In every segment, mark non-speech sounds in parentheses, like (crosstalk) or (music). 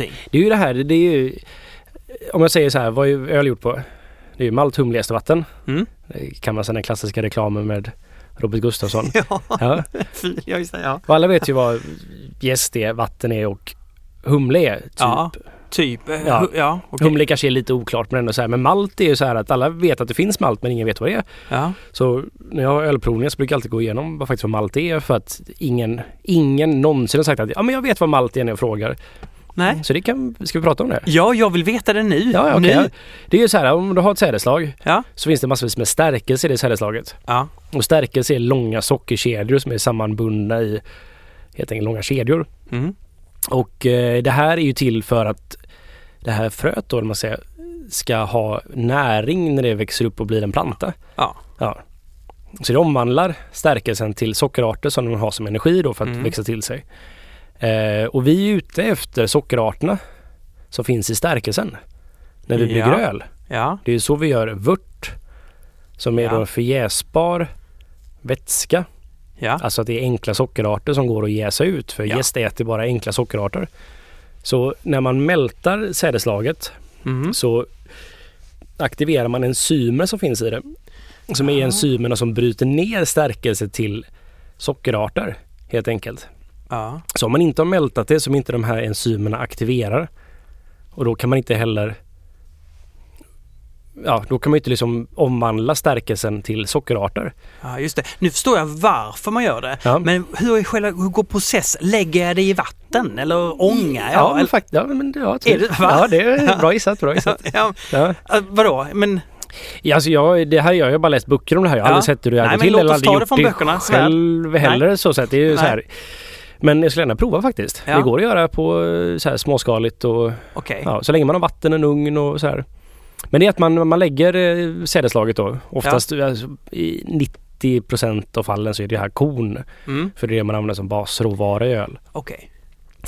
någonting? Det är ju det här, det är ju... Om jag säger så här, vad är öl gjort på? Det är ju malt, humle, jäst och vatten. Mm. Det kan man säga den klassiska reklamen med Robert Gustafsson. (laughs) Ja, Ja. ja just det. Ja. Och alla vet ju vad jäst är, vatten är och humle är. Typ. Ja. Typ. eh, Ja. ja okej. Humle kanske är lite oklart men ändå så här. Men malt är ju så här att alla vet att det finns malt men ingen vet vad det är. Ja. Så när jag har ölprovningar så brukar jag alltid gå igenom vad faktiskt vad malt är för att ingen, ingen någonsin har sagt att ja men jag vet vad malt är när jag frågar. Nej. Så det kan, ska vi prata om det? Ja, jag vill veta det nu. Ja, ja, okej. Nu. Det är ju så här om du har ett sädeslag Ja. så finns det massvis med stärkelse i det sädeslaget. Ja. Och stärkelse är långa sockerkedjor som är sammanbundna i helt enkelt långa kedjor. Mm. Och eh, det här är ju till för att det här fröet då, man säger, ska ha näring när det växer upp och blir en planta. Ja. ja. Så det omvandlar stärkelsen till sockerarter som de har som energi då för att Mm. växa till sig. Eh, och vi är ute efter sockerarterna som finns i stärkelsen när vi Ja. bygger öl. Ja. Det är så vi gör vört som är Ja. då förjäsbar vätska. Ja. Alltså att det är enkla sockerarter som går att jäsa ut för Ja. jäst äter bara enkla sockerarter. Så när man mältar sädeslaget Mm. så aktiverar man enzymer som finns i det. Som är Ah. enzymerna som bryter ner stärkelse till sockerarter helt enkelt. Ja. Så om man inte har mältat det som inte de här enzymerna aktiverar och då kan man inte heller Ja, då kan man inte liksom omvandla stärkelsen till sockerarter. ja, just det. Nu förstår jag varför man gör det. Ja. Men hur, är själva, hur går process? Lägger jag det i vatten eller ångar jag? Ja, eller, faktiskt. Ja, men, ja, Är det- va? ja, det är bra gissat. Bra gissat. (laughs) ja, Ja. vadå? Men Ja, alltså jag, det här, jag har bara läst böcker om det här. Jag har aldrig sett hur det går men till. låt oss ta det från böckerna, själv heller. Så, så att det är ju så Nej. här. Men jag skulle gärna prova faktiskt. Ja. Det går att göra på eh, så här småskaligt och okej. ja, så länge man har vatten, en ugn och så här. Men det är att man, man lägger eh, sädeslaget då. Oftast alltså, i 90% av fallen så är det här korn. Mm. För det är det man använder som basråvara i öl. Okej.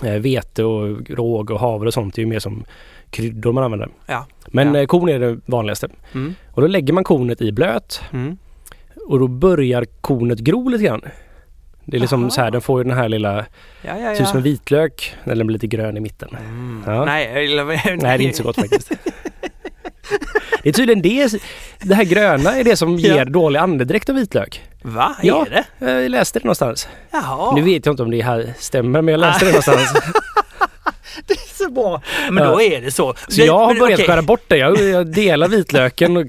Eh, vete och råg och havre och sånt är ju mer som kryddor man använder. Ja. Men Ja. korn är det vanligaste. Mm. Och då lägger man kornet i blöt Mm. och då börjar kornet gro lite grann. Det är liksom Aha. så här, den får ju den här lilla, Ja, ja, ser ut som en ja. vitlök, eller den blir lite grön i mitten. Mm. Ja. Nej, Nej, det är inte så gott faktiskt. Det är tydligen det, det här gröna är det som Ja. ger dålig andedräkt av vitlök. Va? Ja. Är det? Jag läste det någonstans. Jaha. Nu vet jag inte om det här stämmer men jag läste det någonstans. (laughs) Det är så bra. Men Ja. då är det så. Så jag har börjat okej. skära bort det. Jag, jag delar (laughs) vitlöken och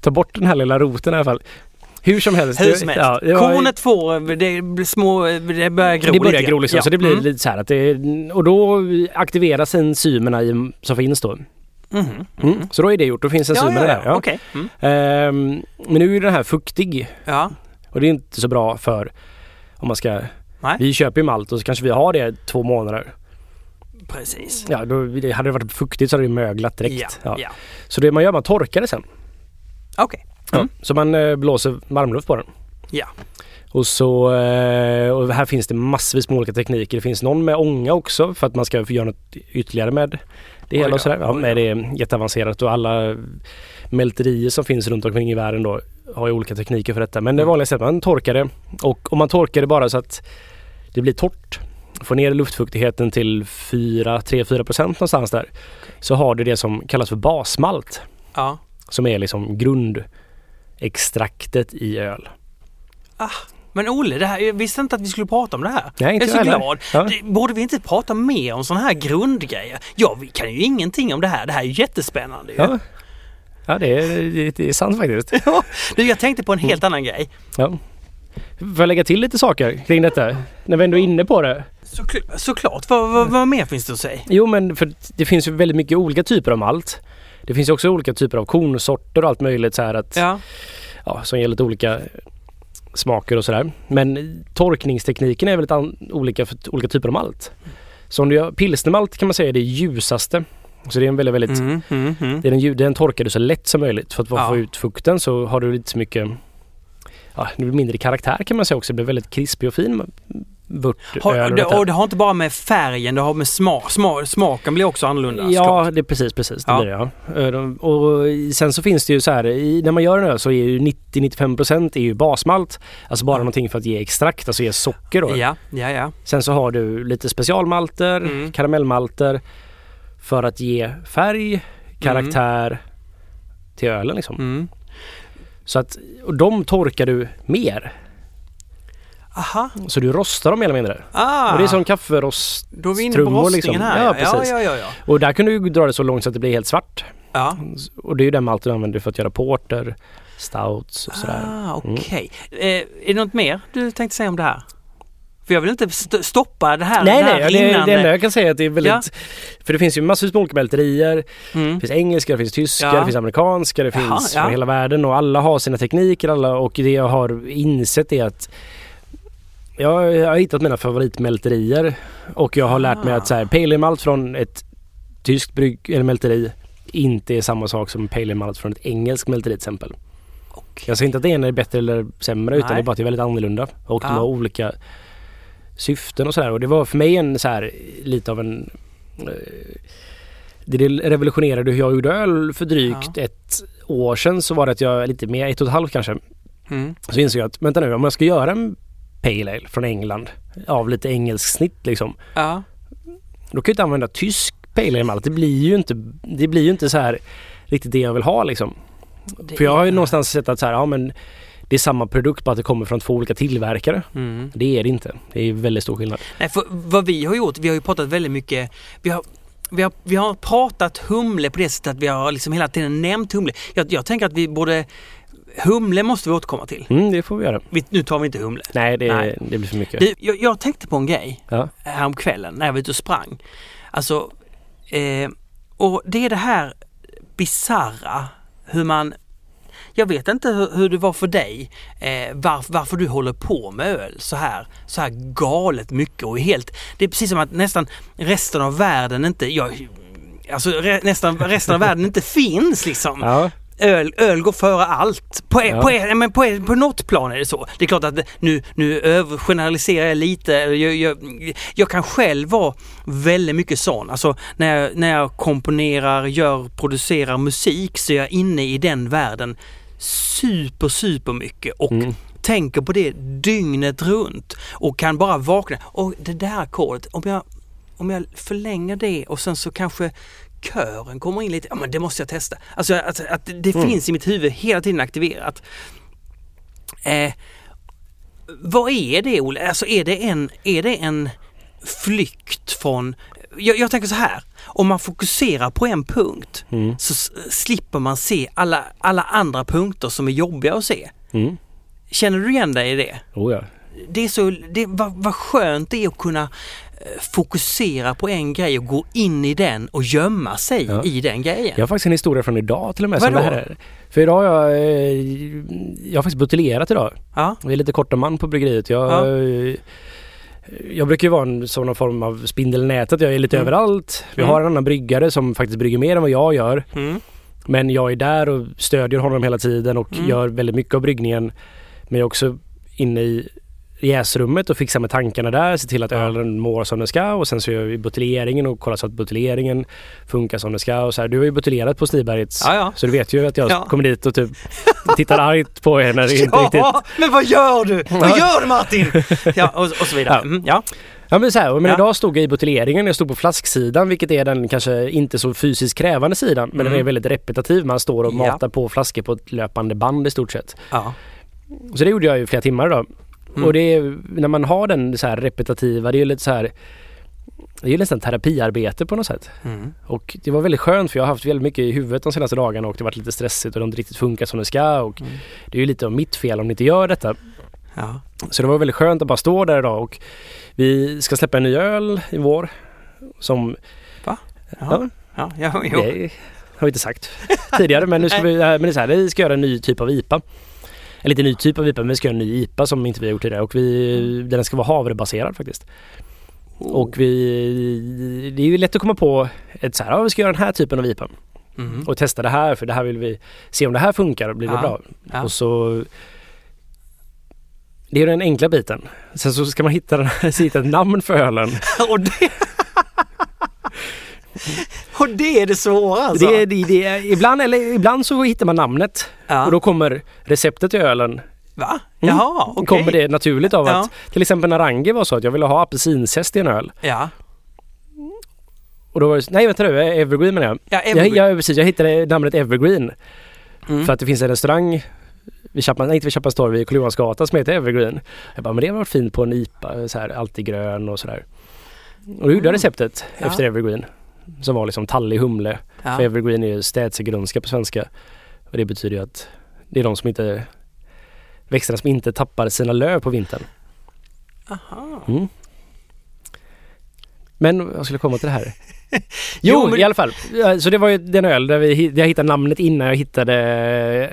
tar bort den här lilla roten i alla fall. Hur som helst. Hur som helst. Ja, det var- Kornet får, det blir små, det börjar gro det börjar lite. gro liksom, Ja. så det blir Mm. lite så här att det, och då aktiveras enzymerna i, som finns då. Mhm. Mm. Så då är det gjort, då finns Ja, enzymerna ja, där. ja. Ja. Okej. Mm. Ehm, men nu är den här fuktig Ja. och det är inte så bra för om man ska Nej. Vi köper ju malt och så kanske vi har det två månader. Precis. Ja, då, det, hade det varit fuktigt så hade det möglat direkt. Ja. Ja. ja. Så det man gör, man torkar det sen. Okej. Ja. Mm. Så man eh, blåser varmluft på den. Ja. Och så eh, och här finns det massvis med olika tekniker. Det finns någon med ånga också för att man ska göra något ytterligare med det hela och sådär. Ja, men det är jätteavancerat och alla mälterier som finns runt omkring i världen då har ju olika tekniker för detta. Men det Mm. vanligaste är att man torkar det och om man torkar det bara så att det blir torrt får ner luftfuktigheten till 3-4 procent någonstans där. Så har du det som kallas för basmalt Ja. som är liksom grundextraktet i öl. Men Olle, det här, jag visste inte att vi skulle prata om det här. Nej, inte jag är så glad. Ja. Borde vi inte prata mer om sådana här grundgrejer? Ja, vi kan ju ingenting om det här. Det här är jättespännande ju. Ja, ja det, är, det, det är sant faktiskt. (laughs) Ja. Du, jag tänkte på en helt annan grej. Ja. Får jag lägga till lite saker kring detta? När vi ändå är inne på det. Såkl- såklart. Vad, vad, vad mer finns det att säga? Jo men för det finns ju väldigt mycket olika typer av malt. Det finns ju också olika typer av kornsorter och allt möjligt så här att, ja. Ja. som ger lite olika smaker och sådär. Men torkningstekniken är väldigt an- olika för olika typer av malt. Så om du gör pilsnermalt kan man säga är det ljusaste. Så det är en väldigt, väldigt Mm, mm, mm. det är den, den torkar du så lätt som möjligt för att få Ja. ut fukten så har du lite så mycket Ja, mindre karaktär kan man säga också. Det blir väldigt krispig och fin vörtöl. Har, och det, och det har inte bara med färgen, det har med smak. smak smaken blir också annorlunda. Ja, det är precis, precis. Det Ja. blir det, ja. Och sen så finns det ju så här, när man gör en öl så är ju 90-95% är ju basmalt. Alltså bara någonting för att ge extrakt, alltså ge socker då. Ja, ja, ja. Sen så har du lite specialmalter, Mm. karamellmalter för att ge färg, karaktär till ölen liksom. Mm. Så att, och de torkar du mer. Aha. Så du rostar dem mer eller mindre. Ah, Och det är som kafferost. då är vi inne på rostningen liksom. här. Ja, ja, precis. ja, ja, ja. Och där kan du dra det så långt så att det blir helt svart. ja. Och det är ju den malten du använder för att göra porter, stouts och sådär. Ah, okej. Eh, är det något mer du tänkte säga om det här? För jag vill inte st- stoppa det här, Nej, det här nej, innan. det enda jag kan säga är att det är väldigt... Ja. För det finns ju massor med olika mälterier. mm. Det finns engelska, det finns tyska, Ja. det finns amerikanska, det Jaha, finns ja. från hela världen och alla har sina tekniker alla och det jag har insett är att jag, jag har hittat mina favoritmälterier och jag har lärt mig Ah. att så här, pale ale malt från ett tyskt brygg eller mälteri inte är samma sak som pale ale malt från ett engelskt mälteri till exempel. Okej. Jag säger inte att det ena är bättre eller sämre utan Nej. det är bara att det är väldigt annorlunda och de Ja. har olika syften och sådär och det var för mig en så här lite av en eh, det revolutionerade hur jag gjorde öl för drygt Ja. ett år sedan så var det att jag, lite mer, ett och ett halvt kanske, Mm. så insåg jag att vänta nu om jag ska göra en Pale Ale från England av lite engelsk snitt liksom. Ja. Då kan jag inte använda tysk Pale Ale malt. Det blir ju inte, det blir ju inte så här riktigt det jag vill ha liksom. Det För jag har ju är- någonstans sett att så här, ja men det är samma produkt bara att det kommer från två olika tillverkare. Mm. Det är det inte. Det är väldigt stor skillnad. Nej, för vad vi har gjort, vi har ju pratat väldigt mycket, vi har vi har, vi har pratat humle på det sättet att vi har liksom hela tiden nämnt humle. Jag, jag tänker att vi borde Humle måste vi återkomma till. Mm, det får vi göra. Vi, nu tar vi inte humle. Nej, det, Nej. det blir för mycket. Du, jag, jag tänkte på en grej Ja. häromkvällen när jag var ute och sprang. Alltså, eh, och det är det här bizarra hur man jag vet inte hur, hur det var för dig, eh, var, varför du håller på med öl så här, så här galet mycket och helt, det är precis som att nästan resten av världen inte, jag, alltså re, nästan resten av världen inte finns liksom. Ja. Öl, öl går före allt. På, Ja. på, på, men på, på något plan är det så. Det är klart att nu, nu övergeneraliserar jag lite. Jag, jag, jag kan själv vara väldigt mycket sån. Alltså när jag, när jag komponerar, gör, producerar musik så är jag inne i den världen super, super mycket och Mm. tänker på det dygnet runt och kan bara vakna. Och det där ackordet, om jag, om jag förlänger det och sen så kanske kören kommer in lite, ja men det måste jag testa. Alltså att, att det Mm. finns i mitt huvud hela tiden aktiverat. Eh, vad är det Olle? Alltså är det en, är det en flykt från jag, jag tänker så här, om man fokuserar på en punkt Mm. så slipper man se alla, alla andra punkter som är jobbiga att se. Mm. Känner du igen dig i det? Oh, ja. Det är så, det, vad, vad skönt det är att kunna fokusera på en grej och gå in i den och gömma sig Ja. i den grejen. Jag har faktiskt en historia från idag till och med. Som Vadå? här är. För idag har jag, eh, jag har faktiskt buteljerat idag. Ja, Vi är lite korta man på bryggeriet. Jag, Ja. eh, jag brukar ju vara en sån form av spindel i nätet. Jag är lite Mm. överallt. Vi Mm. har en annan bryggare som faktiskt brygger mer än vad jag gör. mm. Men jag är där och stödjer honom hela tiden och Mm. gör väldigt mycket av bryggningen. Men jag är också inne i jäsrummet och fixar med tankarna där, ser till att ölen mår som den ska och sen så gör vi buteljeringen och kollar så att buteljeringen funkar som den ska och så här. Du har ju buteljerat på Stibergets Ja, ja. så du vet ju att jag Ja. kommer dit och typ tittar argt på er när det inte riktigt... ja, men vad gör du? Vad gör du Martin? (laughs) Ja, och, och så vidare. Ja. Mm, ja. Ja men så här, men Ja. idag stod jag i buteljeringen, jag stod på flasksidan vilket är den kanske inte så fysiskt krävande sidan men den Mm. är väldigt repetitiv. Man står och Ja. matar på flaskor på ett löpande band i stort sett. ja. Så det gjorde jag i flera timmar idag. Mm. Och det är, när man har den så här repetitiva, det är ju lite så här det är ju nästan terapiarbete på något sätt. Mm. Och det var väldigt skönt för jag har haft väldigt mycket i huvudet de senaste dagarna och det har varit lite stressigt och det har inte riktigt funkat som det ska och Mm. det är ju lite av mitt fel om det inte gör detta. ja. Så det var väldigt skönt att bara stå där idag och vi ska släppa en ny öl i vår som Ja. Ja. Ja, ja, jo. det har vi inte sagt tidigare men nu ska (laughs) vi, men det är så här, vi ska göra en ny typ av IPA. En ny typ av IPA men vi ska göra en ny IPA som inte vi har gjort tidigare och vi, den ska vara havrebaserad faktiskt. Och vi, det är ju lätt att komma på ett så här, ja vi ska göra den här typen av IPA Mm. och testa det här för det här vill vi se om det här funkar och blir det Ja. bra. Ja. Och så Det är den enkla biten. Sen så ska man hitta, den, hitta (laughs) ett namn för ölen. (laughs) och, det... (laughs) och det är det svåra alltså? Det, det, det, ibland, eller, ibland så hittar man namnet ja. och då kommer receptet till ölen Va? Mm. Jaha, okej. kommer det naturligt av Ja. att till exempel när Rangi var så att jag ville ha apelsinzest i en öl. Ja. Och då var det, nej vänta nu, Evergreen menar jag. Ja, Jag, Evergreen. jag, precis, jag hittade namnet Evergreen Mm. för att det finns en restaurang vid Chapman, nej inte vid Chapmans torg, vid Karl Johansgatan som heter Evergreen. Jag bara, men det var fint på en IPA, så här, alltid grön och sådär. Och då gjorde jag receptet Ja. efter Evergreen. Som var liksom tallig humle. Ja. För Evergreen är ju städsegrönska på svenska. Och det betyder ju att det är de som inte växterna som inte tappar sina löv på vintern. Aha. Mm. Men jag skulle komma till det här. (laughs) Jo, Jo, men- i alla fall. Så det var ju den öl där vi, där jag hittade namnet innan jag hittade,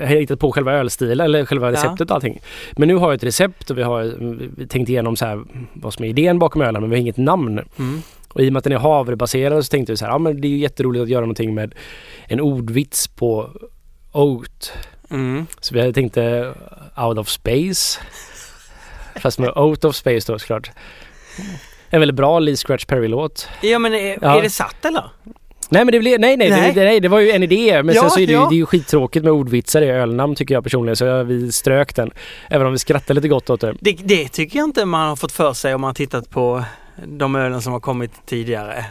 jag hittade på själva ölstilen eller själva Ja. receptet och allting. Men nu har jag ett recept och vi har tänkt igenom så här vad som är idén bakom ölen men vi har inget namn. Mm. Och i och med att den är havrebaserad så tänkte vi så här, ja men det är ju jätteroligt att göra någonting med en ordvits på oat. Mm. Så vi hade tänkt eh, out of space. Fast med out of space då såklart. En väldigt bra Lee Scratch Perry-låt. Ja men är, Ja. är det satt eller? Nej men det blev, nej nej, Nej. Det, nej det var ju en idé men Ja, sen så är det, ju, ja. det är ju skittråkigt med ordvitsar i ölnamn tycker jag personligen så vi strök den. Även om vi skrattar lite gott åt det. Det, det tycker jag inte man har fått för sig om man har tittat på de ölen som har kommit tidigare.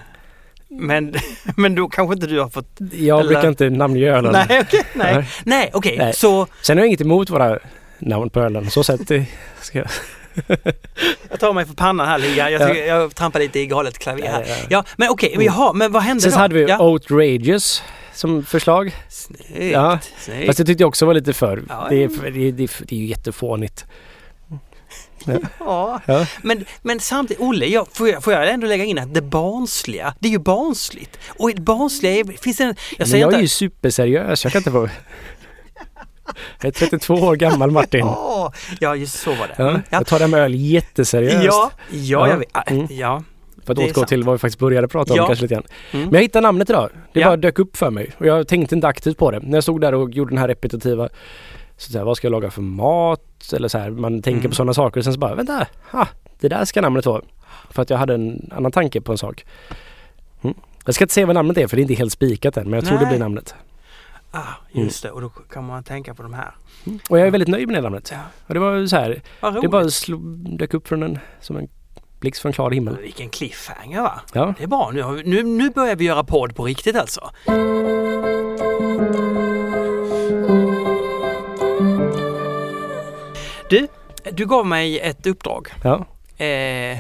Men, (laughs) men då kanske inte du har fått... Jag Eller- brukar inte namnge ölen. Nej okej, nej. Nej. Nej Nej. så Sen har jag inget emot våra namn på ölen. Så sett det ska jag... jag tar mig för pannan här Liga. Jag, Ja. tycker, jag trampar lite i galet klaver här. Ja, ja, ja. Men okej, men jaha, men vad hände Sen då? så hade vi ja. Outrageous som förslag. Snyggt, Ja. snyggt. Fast det tyckte jag också var lite för. Ja, det, är, det, är, det är ju jättefånigt. (laughs) Ja. Ja. Men, men samtidigt, Olle, jag, får, jag, får jag ändå lägga in att det barnsliga, det är ju barnsligt. Och barnsliga, är- finns det en... Jag Men säger jag är inte... ju superseriös. Jag kan inte få... Jag är 32 år gammal Martin. Ja, just så var det. Ja, Ja, jag tar det med öl jätteseriöst. ja, ja, jag vet. Ah, Mm. Ja. För att är återgå sant. till vad vi faktiskt började prata om Ja. kanske lite grann. Mm. Men jag hittade namnet idag. Det Ja. bara dök upp för mig. Och jag tänkte inte aktivt på det. När jag stod där och gjorde den här repetitiva så där, vad ska jag laga för mat? Eller så här, man tänker Mm. på sådana saker. Och sen så bara, vänta, ha, det där ska namnet vara. För att jag hade en annan tanke på en sak. Mm. Jag ska inte säga vad namnet är för det är inte helt spikat än. Men jag tror det Nej. blir namnet. Ah, just det, och då kan man tänka på de här. Och jag är väldigt nöjd med det namnet. Ja. Och det var så här, det bara slog, dök upp från en, som en blixt från klar himmel. Vilken cliffhanger va? Ja. Det är bra, nu, nu, nu börjar vi göra podd på riktigt alltså. Du, du gav mig ett uppdrag. Ja. Eh,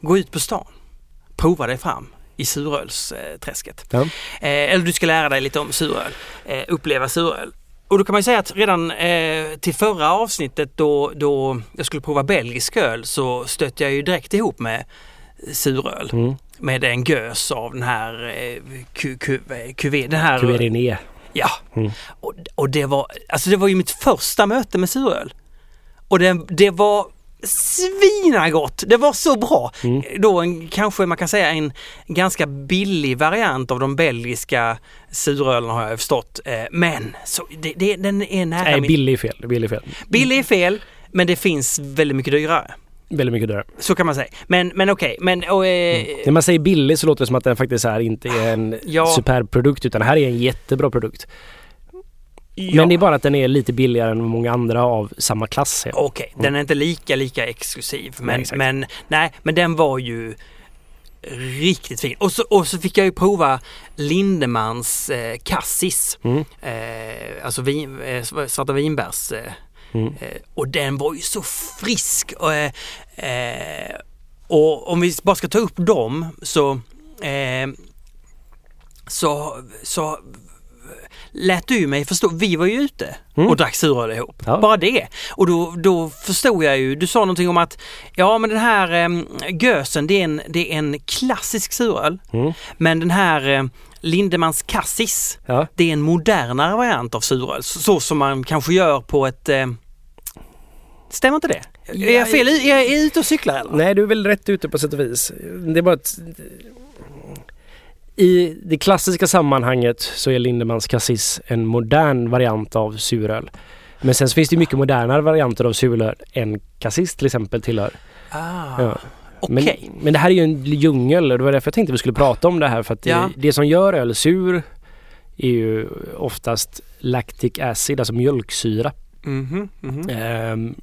gå ut på stan. Prova dig fram i surölsträsket. Ja. Eh, eller du ska lära dig lite om suröl. Eh, uppleva suröl. Och då kan man säga att redan eh, till förra avsnittet då, då jag skulle prova belgisk öl så stötte jag ju direkt ihop med suröl. Mm. Med en gös av den här eh, ku, eh, kuvé, den här... Cuveriné. Ja. Mm. Och, och det var, alltså det var ju mitt första möte med suröl. Och det, det var svinagott! Det var så bra! Mm. Då en, kanske man kan säga en ganska billig variant av de belgiska surölen har jag förstått. Eh, men så, det, det, den är nära Nej, min... billig är fel. Billig är fel. Billig är fel, men det finns väldigt mycket dyrare. Väldigt mycket dyrare. Så kan man säga. Men, men okej, men... Och, eh, När man säger billig så låter det som att den faktiskt här inte är en Ja. superb produkt utan det här är en jättebra produkt. Ja. Men det är bara att den är lite billigare än många andra av samma klass. Okej, den är inte lika, lika exklusiv. Men, Nej, men, nej, men den var ju riktigt fin. Och så, och så fick jag ju prova Lindemans eh, Cassis. Mm. Eh, alltså vin, eh, svarta vinbärs. Eh, Mm. eh, och den var ju så frisk. Och, eh, och om vi bara ska ta upp dem så så, så lät du mig förstå, vi var ju ute Mm. och drack suröl ihop. Ja. Bara det. Och då, då förstod jag ju, du sa någonting om att ja men den här eh, gösen det är, en, det är en klassisk suröl. Mm. Men den här eh, Lindemans Cassis Ja. det är en modernare variant av suröl. Så, så som man kanske gör på ett... Eh, stämmer inte det? Är jag fel? Är jag ute och cyklar eller? Nej, du är väl rätt ute på sätt och vis. Det är bara att i det klassiska sammanhanget så är Lindemans Cassis en modern variant av suröl. Men sen så finns det mycket modernare varianter av suröl än Cassis till exempel tillhör. Ah, Ja. Men, men det här är ju en djungel och det var därför jag tänkte vi skulle prata om det här för att Ja. det, det som gör öl sur är ju oftast lactic acid, alltså mjölksyra. Mhm, mhm. Ehm,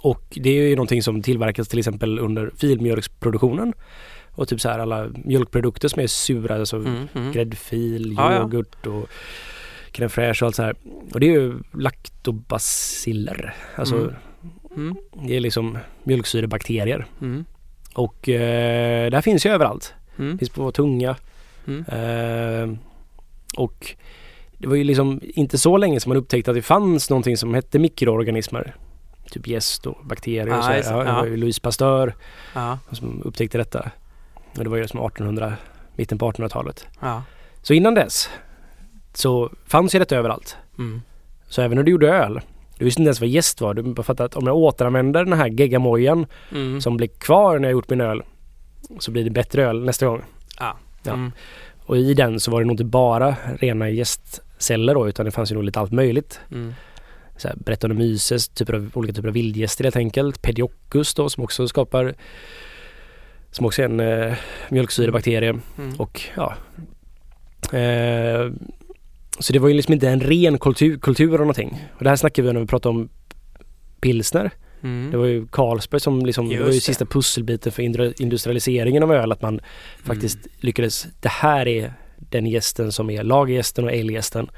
och det är ju någonting som tillverkas till exempel under filmjölksproduktionen. Och typ så här alla mjölkprodukter som är sura, alltså Mm, mm. gräddfil, Ja, ja. yoghurt och crème fraîche och allt så här. Och det är ju laktobaciller. Alltså Mm. Mm, det är liksom mjölksyrebakterier. mm, Och eh, det här finns ju överallt. mm, finns på vår tunga. mm. Eh, och det var ju liksom inte så länge som man upptäckte att det fanns någonting som hette mikroorganismer. Typ jäst och bakterier och Ah, så. just det. Ja, det Ja. var ju Louis Pasteur Ja, som upptäckte detta. Och det var ju som 1800, mitten på 1800-talet. ja. Så innan dess så fanns ju detta överallt. Mm. Så även när du gjorde öl, du visste inte ens vad jäst var. Du bara fattade att om jag återanvänder den här geggamojan Mm. som blir kvar när jag gjort min öl så blir det bättre öl nästa gång. Ja. Ja. Mm. Och i den så var det nog inte bara rena jästceller då utan det fanns ju nog lite allt möjligt. Mm. Så här, Brettanomyces, typer av, olika typer av vildgäster helt enkelt. Pedioccus då som också skapar som också är en eh, mjölksyrebakterie Mm. och ja. Eh, så det var ju liksom inte en ren kultur, kultur och någonting. Och det här snackar vi om när vi pratar om pilsner. Mm. Det var ju Carlsberg som liksom, det var ju det. sista pusselbiten för industrialiseringen av öl. Att man faktiskt Mm. lyckades, det här är den gästen som är lagergästen och älgästen.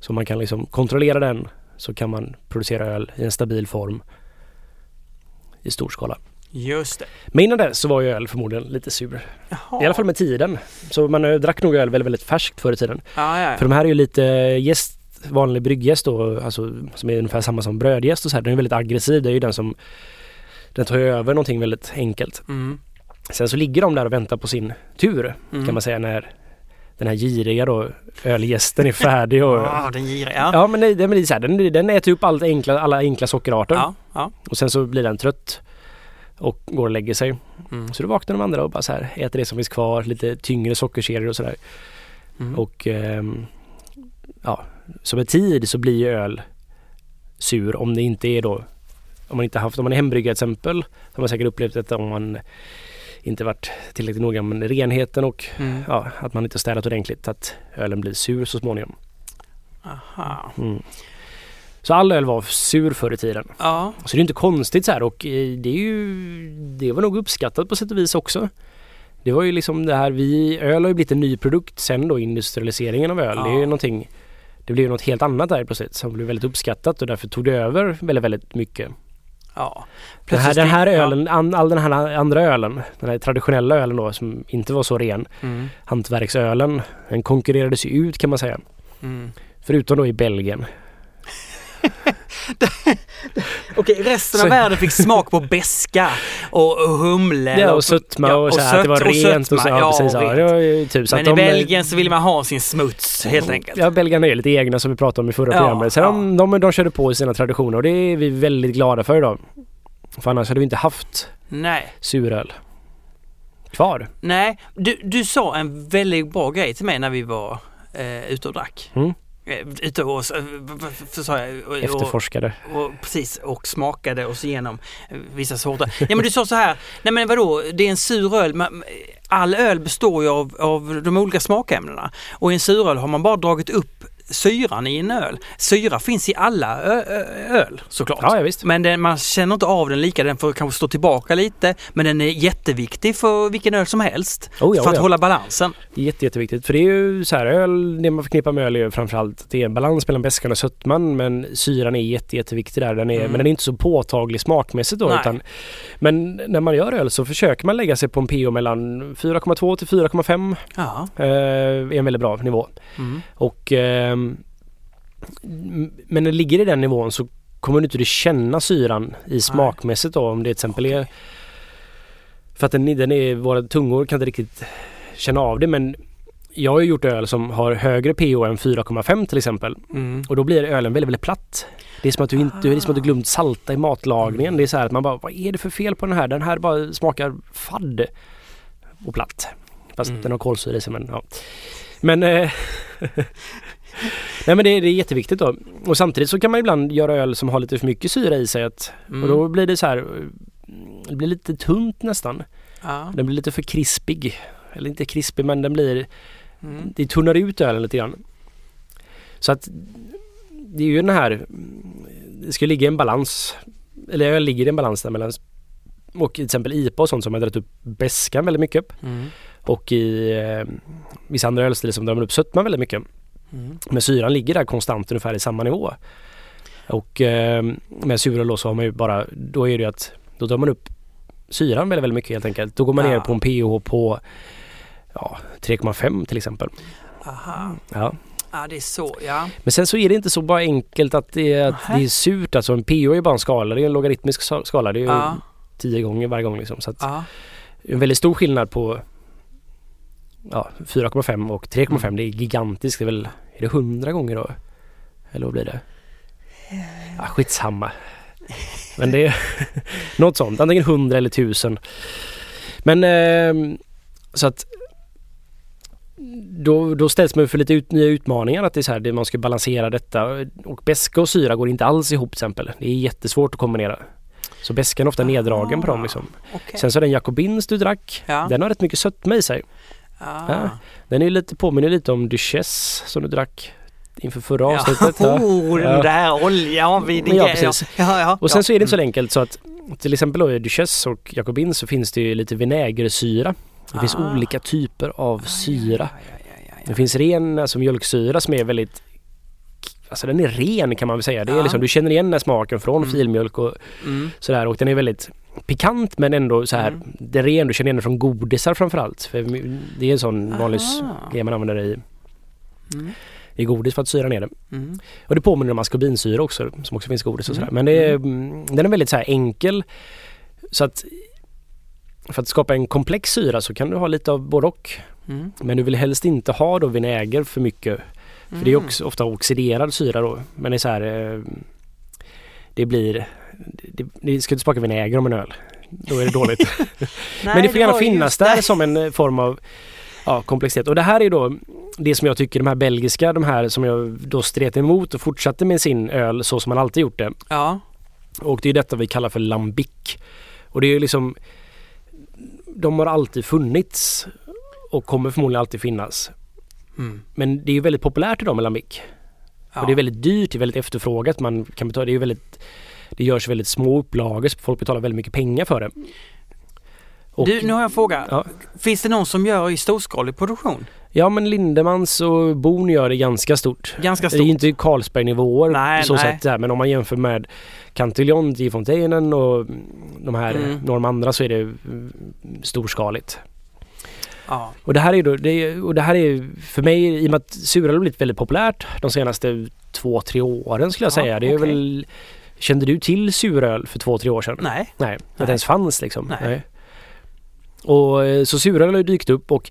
Så man kan liksom kontrollera den så kan man producera öl i en stabil form i stor skala. Just det. Men innan dess så var ju öl förmodligen lite sur. Jaha. I alla fall med tiden. Så man eh, drack nog öl väldigt, väldigt färskt förr i tiden. Ja, ja, För de här är ju lite jäst, vanlig bryggjäst då, alltså som är ungefär samma som brödjäst och så här. Den är väldigt aggressiv. Det är ju den som den tar över någonting väldigt enkelt. Mm. Sen så ligger de där och väntar på sin tur Mm. kan man säga när den här giriga då ölgästen är färdig och Ja, (laughs) den giriga. Ja. Ja men det, det blir så här, den, den äter upp allt enkla, alla enkla sockerarter Ja. ja. och sen så blir den trött och går och lägger sig. Mm. Så då vaknar de andra och bara så här äter det som finns kvar, lite tyngre sockerserier och sådär. Mm. Och ehm, ja, så med tid så blir ju öl sur om det inte är då om man inte haft, om man är hembryggare till exempel har man säkert upplevt detta om man inte varit tillräckligt noga med renheten och Mm. ja, att man inte städat ordentligt att ölen blir sur så småningom. Aha. Så all öl var sur förr i tiden. Ja. Så det är inte konstigt så här och eh, det är ju Det var nog uppskattat på sätt och vis också. Det var ju liksom det här vi Öl har ju blivit en ny produkt sen då industrialiseringen av öl. Det är ju Ja. någonting Det blev ju något helt annat där plötsligt som blev väldigt uppskattat och därför tog det över väldigt väldigt mycket. ja. Den här, den här ja. ölen, an, all den här andra ölen, den här traditionella ölen då som inte var så ren, Mm. hantverksölen, den konkurrerades ju ut kan man säga. Mm. Förutom då i Belgien. (laughs) Okej, resten av Så- världen fick smak på beska och, och humle. Ja och sötma och, så här, att det var sött- och rent och så. sötma. Ja, precis, ja, det var typ så Men i de, Belgien så vill man ha sin smuts helt enkelt. Ja, belgarna är lite egna som vi pratade om i förra Ja, programmet. Så ja. de, de, de körde på i sina traditioner och det är vi väldigt glada för idag. För annars hade vi inte haft Nej, suröl kvar. nej. Du, du sa en väldigt bra grej till mig när vi var eh, ute och drack. Mm. Eh, ute och, eh, och, och, Efterforskade. och, precis, och smakade oss igenom eh, vissa sorter. Ja men du sa så här, nej men vadå, det är en sur öl. All öl består ju av, av de olika smakämnena och i en suröl har man bara dragit upp syran i en öl. Syra finns i alla öl såklart. Ja, ja visst. Men den, man känner inte av den lika, den får kanske stå tillbaka lite. Men den är jätteviktig för vilken öl som helst. Oh, ja, för oh, att ja. hålla balansen. Jätte, jätteviktigt. För det är ju så här öl, det man förknippar med öl är ju framförallt att det är en balans mellan beskan och sötman. Men syran är jätte, jätteviktig där. Den är, Mm. Men den är inte så påtaglig smakmässigt då. Utan, men när man gör öl så försöker man lägga sig på en pH mellan 4,2 till 4,5. Ja. Eh, är en väldigt bra nivå. Mm. Och, m- men när det ligger i den nivån så kommer du inte känna syran i smakmässigt då om det till exempel är för att den, den är, våra tungor kan inte riktigt känna av det men jag har ju gjort öl som har högre pH än 4,5 till exempel Mm. och då blir ölen väldigt, väldigt platt. Det är som att du inte, det är som att du glömt salta i matlagningen. Det är så här att man bara, vad är det för fel på den här? Den här bara smakar fadd och platt. Fast Mm. den har kolsyra i sig men ja. Men, eh, (laughs) Nej men det, är- det är jätteviktigt då. Och samtidigt så kan man ibland göra öl som har lite för mycket syra i sig. Att, Mm. Och då blir det så här, det blir lite tunt nästan. Ja. Den blir lite för krispig. Eller inte krispig men den blir, Mm. det tunnar ut ölen lite grann. Så att det är ju den här, det ska ligga en balans, eller öl ligger i en balans där mellan och till exempel IPA och sånt som har dragit upp beskan väldigt mycket. Mm. Och i eh, vissa andra ölstilar som drar upp sötman väldigt mycket. Mm. Men syran ligger där konstant ungefär i samma nivå. Och eh, med suröl då så har man ju bara, då är det ju att då drar man upp syran väldigt, väldigt mycket helt enkelt. Då går man ner Ja. på en pH på ja, 3,5 till exempel. Aha. Ja. Ja, det är så, ja. Men sen så är det inte så bara enkelt att det är, att det är surt. Alltså en pH är ju bara en skala, det är en logaritmisk skala. Det är ju Ja. tio gånger varje gång liksom. Så att Ja. en väldigt stor skillnad på ja, 4,5 och 3,5. Mm. Det är gigantiskt. Det är väl, är det 100 gånger då? Eller vad blir det? Ja, skitsamma. Men det är (laughs) något sånt. Antingen 100 eller 1000. Men eh, så att då, då ställs man för lite ut, nya utmaningar att det är så här, det, man ska balansera detta och beska och syra går inte alls ihop till exempel. Det är jättesvårt att kombinera. Så beskan är ofta neddragen på dem liksom. Okej. Sen så är den Jacobins du drack. Ja. Den har rätt mycket sötma i sig. Ah. Ja. Den är lite, påminner lite om Duchesse som du drack inför förra avsnittet. (laughs) Ja, Ja. oh, den där oljan vid Ja, precis. Ja, ja, Och sen så är det inte så Mm. enkelt så att till exempel i Duchesse och Jacobins så finns det ju lite vinägersyra. Det finns Ah. olika typer av syra. Det finns ren alltså mjölksyra som är väldigt Alltså den är ren kan man väl säga. Det är liksom, du känner igen den här smaken från Mm. filmjölk och Mm. sådär och den är väldigt pikant men ändå så här. Mm. Det är ren, du känner igen från godisar framförallt. För det är en sån vanlig grej man använder i, Mm. i godis för att syra ner det. Mm. Och det påminner om askorbinsyra också som också finns i godis och Mm. sådär. Men det är, mm, den är väldigt så här enkel. Så att för att skapa en komplex syra så kan du ha lite av både och. Mm. Men du vill helst inte ha då vinäger för mycket. För det är också ofta oxiderad syra då. Men det är så här eh, Det blir det, det ska inte smaka vinäger om en öl. Då är det dåligt. (laughs) (laughs) Nej, Men det får gärna ju finnas där det. som en eh, form av ja, komplexitet. Och det här är då det som jag tycker de här belgiska, de här som jag då stret emot och fortsatte med sin öl så som man alltid gjort det. Ja. Och det är detta vi kallar för lambic. Och det är liksom De har alltid funnits och kommer förmodligen alltid finnas. Mm. Men det är ju väldigt populärt idag med lambic. ja. Och det är väldigt dyrt, det är väldigt efterfrågat. Man kan betala, det är ju väldigt Det görs väldigt små upplagor så folk betalar väldigt mycket pengar för det. Och, Du, nu har jag en fråga. Ja. Finns det någon som gör i storskalig produktion? Ja men Lindemans och Bon gör det ganska stort. Ganska Det är stort? inte Carlsberg-nivåer Nej, på så nej. sätt men om man jämför med Cantillon, Di Fontainen och de här, Mm. några andra så är det storskaligt. Ja. Och det här är då, det och det här är för mig, i och med att suröl har blivit väldigt populärt de senaste två, tre åren skulle jag Ja, säga. Det är okej. väl, kände du till suröl för två, tre år sedan? Nej. Nej, att det Nej. ens fanns liksom. Nej. Och eh, så suröl har ju dykt upp och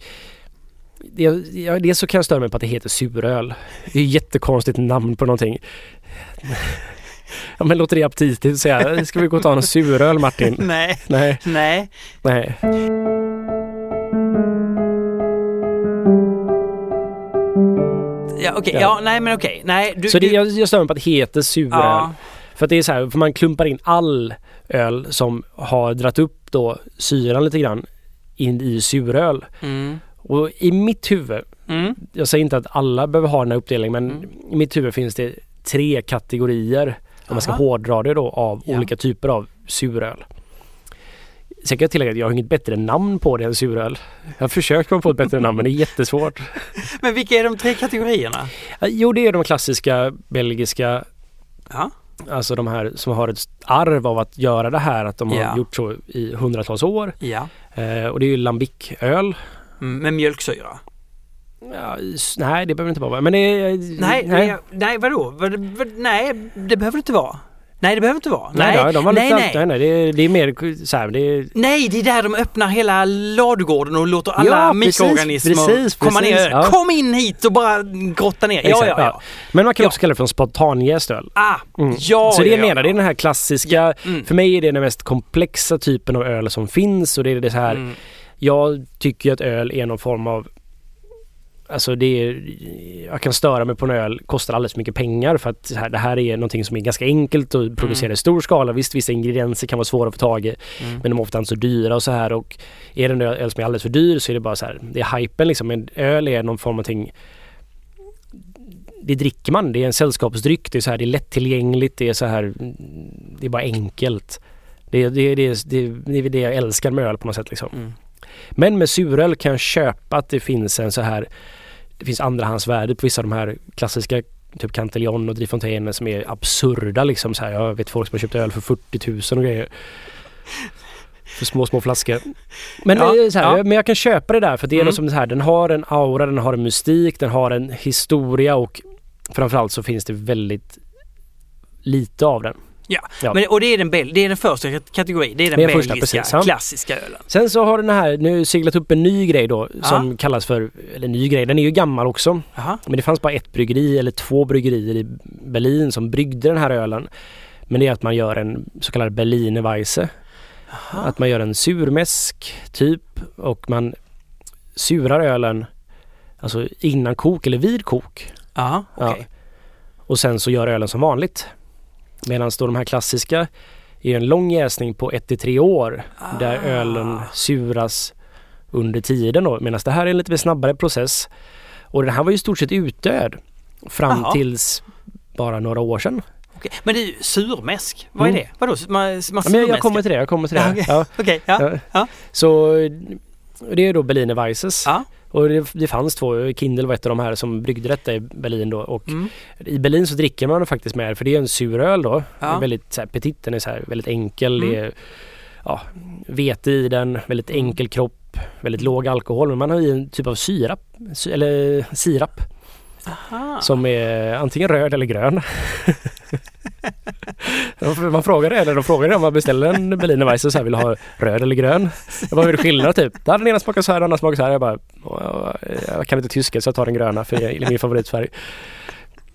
det, ja, dels så kan jag störa mig på att det heter suröl. Det är ett jättekonstigt namn på någonting. Ja men låter det aptitligt att säga, ska vi gå och ta en suröl Martin? (laughs) Nej. Nej, Nej. nej. Ja, okej. Ja. Ja. nej men okej. Nej, du... Så det, du... jag, jag stör mig på att det heter suröl. Ja. För att det är så här, för man klumpar in all öl som har dratt upp då syran lite grann in i suröl. Mm. Och i mitt huvud, Mm. jag säger inte att alla behöver ha den här uppdelningen men Mm. i mitt huvud finns det tre kategorier, om man ska hårdra det då, av Ja. olika typer av suröl. Sen kan jag tillägga att jag har inget bättre namn på det än suröl. Jag har försökt komma på ett bättre namn men det är jättesvårt. (laughs) Men vilka är de tre kategorierna? Jo det är de klassiska belgiska Ja. Alltså de här som har ett arv av att göra det här, att de Ja. har gjort så i hundratals år. Ja. Eh, och det är ju lambic-öl. Mm, med mjölksyra? Ja, nej, det behöver inte vara. Men det. Nej, nej. nej vadå? Vad, vad, nej, det behöver det inte vara. Nej, det behöver inte vara. Nej, Nej, de har nej, lite, nej. nej, nej det, är, det är mer så här, det är... Nej, det är där de öppnar hela ladugården och låter alla Ja, precis, mikroorganismer precis, komma precis, ner. ja. Kom in hit och bara grotta ner. Ja, Exakt, ja, ja. Men man kan också kalla det för en spontanjäst öl. Ah, Mm. ja, så det ja, jag menar, det är den här klassiska, Mm. för mig är det den mest komplexa typen av öl som finns och det är det så här, Mm. jag tycker att öl är någon form av Alltså det är, jag kan störa mig på en öl, kostar alldeles för mycket pengar för att det här, är någonting som är ganska enkelt att producera Mm. i stor skala. Visst, vissa ingredienser kan vara svåra att få tag i Mm. men de är ofta inte så dyra och så här och är det en öl som är alldeles för dyr så är det bara så här, det är hypen liksom. Men öl är någon form av ting det dricker man, det är en sällskapsdryck, det är så här, det är lättillgängligt, det är så här, det är bara enkelt. Det, det, det, det, det är det jag älskar med öl på något sätt liksom. Mm. Men med suröl kan jag köpa att det finns en så här Det finns andrahandsvärde på vissa av de här klassiska Typ Cantillon och Drifontaine som är absurda liksom så här. Jag vet folk som har köpt öl för 40 000 och grejer. För små, små flaskor. Men, Ja, eh, så här, ja. men jag kan köpa det där för det är Mm. något som så här, den har en aura, den har en mystik, den har en historia och framförallt så finns det väldigt lite av den. Ja, Ja. Men, och det är, den, det är den första kat- kategorin. Det är den första, belgiska precis, ja. klassiska ölen. Sen så har den här nu seglat upp en ny grej då som Ja. kallas för, eller ny grej, den är ju gammal också. Jaha. Men det fanns bara ett bryggeri eller två bryggerier i Berlin som bryggde den här ölen. Men det är att man gör en så kallad Berliner Weisse. Jaha. Att man gör en surmäsk typ och man surar ölen alltså innan kok eller vid kok. Jaha, Ja. okej. Och sen så gör ölen som vanligt. Medan då de här klassiska är en lång jäsning på 1-3 år där Ah. ölen suras under tiden då. Medan det här är en lite snabbare process. Och den här var ju i stort sett utdöd fram Jaha. tills bara några år sedan. Okej. Men det är ju surmäsk. Vad är Mm. det? Vadå? Man, man Ja, men jag, kommer till det, jag kommer till det. Ja, okej. Ja, ja. ja. Så det är då Berliner Weisses. Ja. Och det, det fanns två, Kindle var ett av de här som bryggde detta i Berlin då. Och Mm. i Berlin så dricker man faktiskt med för det är en suröl då. Ja. Väldigt så här, petit, den är så här, väldigt enkel. Mm. Det är ja, vete i den, väldigt enkel kropp, väldigt låg alkohol. Men man har i en typ av syrap, sy, eller sirap Aha. som är antingen röd eller grön. (laughs) man frågar det när de frågar om man beställer en Berliner Weisse så här vill ha röd eller grön? Vad är det skillnad typ? Den ena smakar så här, den andra smakar så här. Jag bara, "Åh, jag kan inte tyska så jag tar den gröna för det är min favoritfärg.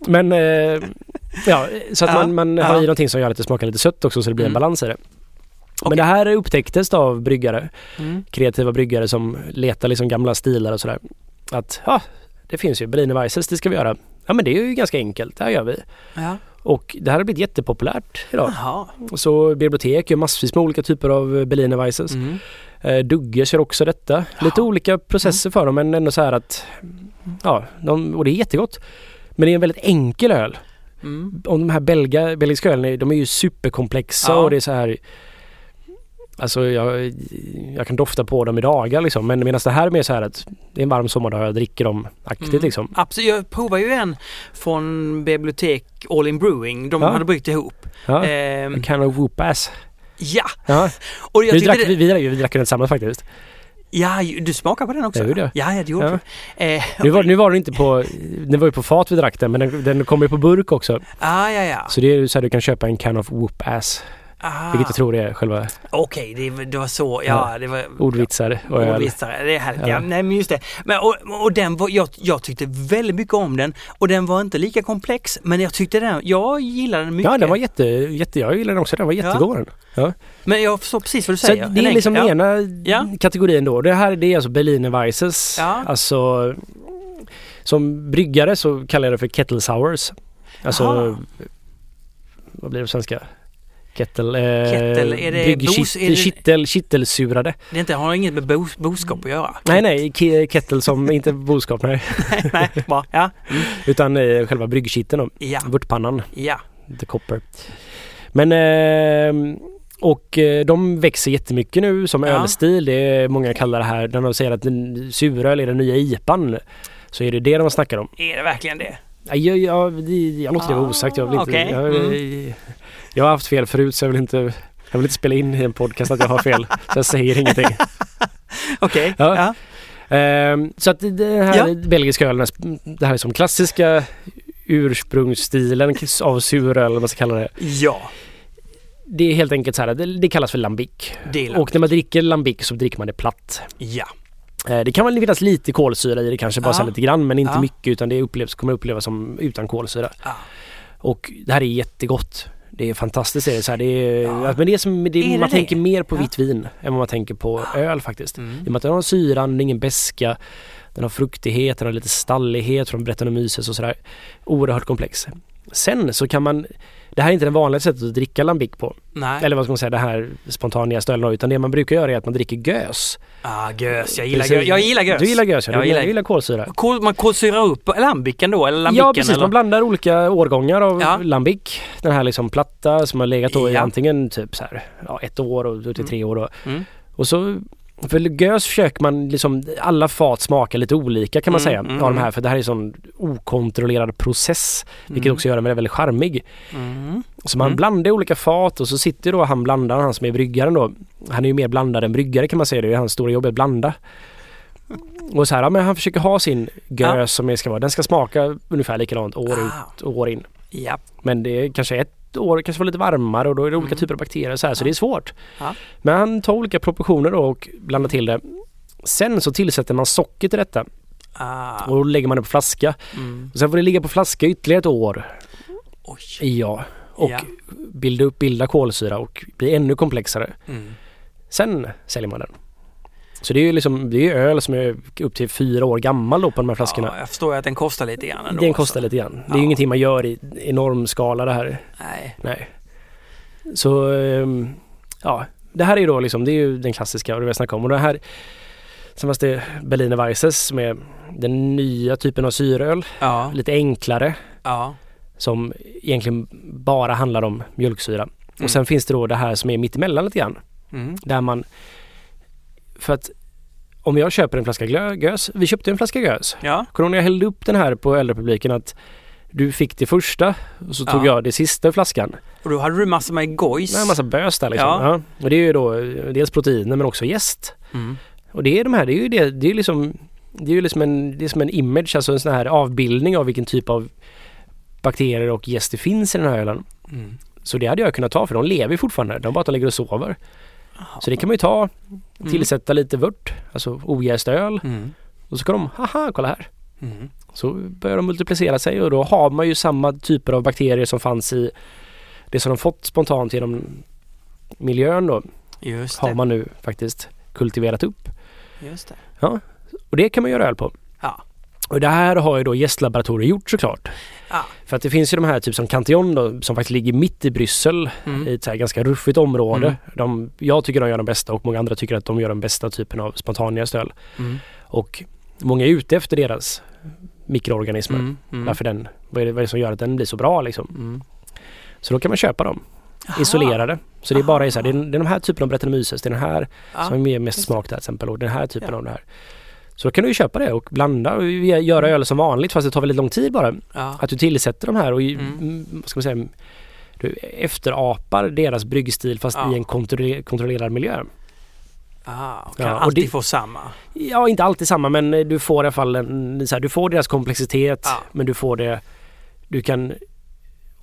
Men eh, ja, så att man, man ja. har i någonting som gör att det smakar lite sött också så det blir en Mm. balans i det. Men det här upptäcktes av bryggare, Mm. kreativa bryggare som letar liksom gamla stilar och sådär. Att ja, det finns ju Berliner Weisses, det ska vi göra. Ja men det är ju ganska enkelt, det här gör vi. Ja. Och det här har blivit jättepopulärt idag. Jaha. Så bibliotek gör massvis med olika typer av Berliner Weisses. Mm. Eh, Dugge kör också detta. Lite Ja. olika processer för dem men ändå så här att ja, de, och det är jättegott. Men det är en väldigt enkel öl. Mm. Om de här belga, belgiska ölen, de är ju superkomplexa Ja. och det är så här Alltså jag, jag kan dofta på dem i dagar liksom. Men medan det här är mer så här att det är en varm sommardag och jag dricker dem aktivt Mm. liksom. Absolut. Jag provade ju en från bibliotek All In Brewing. De Ja. hade bryggt ihop. Ja. Ehm, Kind of whoop ass. ja, Ja. och jag Vi drack, det, vi, vi, vi drack den tillsammans faktiskt. Ja, du smakade på den också? Jag gjorde det. Ja, ja, det gjorde Ja. Eh, Nu var, nu var det inte på, det var ju på fat vi drack den men den, den kommer ju på burk också. ah, ja, ja. Så det är så här du kan köpa en can of whoop ass. Ah. Vilket jag tror är själva Okej, det, det var så. Ja, det var... ordvitsar och öl. Ordvitsare, det är härligt. Ja. Ja. nej men just det. Men, och, och den var, jag, jag tyckte väldigt mycket om den och den var inte lika komplex men jag tyckte den, jag gillade den mycket. Ja den var jätte, jätte, jag gillar den också. Den var jättegod den. Ja. Men jag förstår precis vad du Så säger. det En är liksom enkel- ena Ja. kategorin då. Det här det är alltså Berliner Weisses. Ja. Alltså som bryggare så kallar jag det för kettle sours. Alltså Aha. vad blir det på svenska? Kettle, eh, Kettle, är det brygg- bos- kit- är det- kittel, kittelsurade. Det inte, har inget med bo, boskap att göra. Nej nej, kettle som (laughs) inte boskap nej. (laughs) nej, nej, bra. Ja, Utan eh, själva bryggkitteln då. ja, Vörtpannan. ja. The Copper. Men eh, och de växer jättemycket nu som Ja. ölstil. Det är många kallar det här, när de säger att suröl är den nya IPan. Så är det det de snackar om. Är det verkligen det? Ja, Jag, jag, det- jag låter det vara osagt. Jag, vill inte, Okej. jag, Mm. jag har haft fel förut så jag vill inte jag vill inte spela in i en podcast att jag har fel. Så jag säger ingenting. (laughs) Okej. Ja. Ja. Ehm, så att det här Ja. belgiska ölen, det här är som klassiska ursprungsstilen av suröl, eller vad man ska kalla det. ja. Det är helt enkelt så här, det, det kallas för lambic. Och när man dricker lambic så dricker man det platt. Ja. Eh, Det kan väl finnas lite kolsyra i det kanske, bara Ja. lite grann men inte Ja. mycket utan det upplevs, kommer upplevas som utan kolsyra. Ja. Och det här är jättegott. Det är fantastiskt. Det är så här, det är, Ja. Men det är som, det, Är det man det? tänker mer på vitt vin än vad man tänker på öl faktiskt. Mm. I och med att den har syran, det är ingen beska. Den har fruktighet, den har lite stallighet från Brettanomyces och sådär. Oerhört komplex. Sen så kan man det här är inte det vanliga sättet att dricka lambic på. Nej. Eller vad ska man säga, det här spontana ölen utan det man brukar göra är att man dricker gös. Ah, gös. Jag gillar gös. Jag gillar gös. Du gillar gös, ja. Jag Du gillar- gillar, gillar kolsyra. Kol, man kolsyrar upp lambiken då, eller lambiken? Ja precis, eller? man blandar olika årgångar av Ja. lambic. Den här liksom platta som har legat då i Ja. antingen typ så här, ja, ett år och upp till tre år. Då. Mm. Och så för gös försöker man liksom, alla fat smakar lite olika kan man Mm, säga mm, av de mm. här för det här är en sån okontrollerad process vilket Mm. också gör den väldigt, väldigt charmig. Mm. Så man Mm. blandar olika fat och så sitter då han blandaren, han som är bryggaren då. Han är ju mer blandad än bryggare kan man säga, det är ju hans stora jobb att blanda. Och så här, ja, men han försöker ha sin gös Ja. som ska vara. Den ska smaka ungefär likadant år Ah. ut och år in. Ja. Men det är kanske ett år kanske var lite varmare och då är det olika Mm. typer av bakterier så här, så det är svårt. Ja. Men han tar olika proportioner då och blandar till det. Sen så tillsätter man socker till detta Ah. och då lägger man det på flaska. Mm. Och sen får det ligga på flaska ytterligare ett år. Oj. Ja. Och Ja. bilda upp, bilda kolsyra och bli ännu komplexare. Mm. Sen säljer man den. Så det är ju liksom, det är öl som är upp till fyra år gammal då på de här flaskorna. Ja, jag förstår ju att den kostar lite grann ändå. den kostar lite grann. Det är Ja. ju ingenting man gör i enorm skala det här. Nej. Nej. Så ehm, ja, det här är ju då liksom, det är ju den klassiska och det vi snackar om. Och det här, sen fanns det Berliner Weisses är den nya typen av syröl. Ja. Lite enklare Ja. som egentligen bara handlar om mjölksyra. Mm. Och sen finns det då det här som är mittemellan lite grann. Mm. Där man... För att om jag köper en flaska gös, vi köpte en flaska gös. Ja. Kommer när jag hällde upp den här på Ölrepubliken att du fick det första och så tog Ja. jag det sista flaskan. Och då hade du massor med gojs. En massa bös där liksom. Ja. Ja. Och det är ju då dels proteiner men också jäst. Mm. Och det är de här, det är ju det, det är liksom det är ju liksom en, det är som en image, alltså en sån här avbildning av vilken typ av bakterier och jäst det finns i den här ölen. Mm. Så det hade jag kunnat ta för de lever fortfarande. De bara att de ligger och sover. Så det kan man ju ta, tillsätta lite vört, alltså ojäst öl. Mm. Och så kan de, haha, kolla här. Mm. Så börjar de multiplicera sig och då har man ju samma typer av bakterier som fanns i det som de fått spontant genom miljön då. Just Har det. man nu faktiskt kultiverat upp. Just det. Och det kan man göra öl på. Ja. Och det här har ju då gästlaboratorier gjort såklart. Ja. För att det finns ju de här typ som Cantillon då som faktiskt ligger mitt i Bryssel Mm. i ett här ganska ruffigt område. Mm. De, jag tycker de gör de bästa och många andra tycker att de gör den bästa typen av spontanjästöl. Mm. Och många är ute efter deras mikroorganismer. Mm. Mm. Varför den, vad är, det, vad är det som gör att den blir så bra liksom? Mm. Så då kan man köpa dem Aha. isolerade. Så det är bara i så här, det, är, Aha. det är de här typen av Brettanomyces, det är den här Ja. som är med mest just smak där till exempel och den här typen Ja. av det här. Så då kan du ju köpa det och blanda och göra öl som vanligt fast det tar väldigt lång tid bara. Ja. Att du tillsätter de här och Mm. vad ska man säga, du efterapar deras bryggstil fast Ja. i en kontroller- kontrollerad miljö. Ah, och kan Ja, och alltid det- få samma. Ja, inte alltid samma men du får i alla fall en, så här, du får deras komplexitet Ja. men du får det, du kan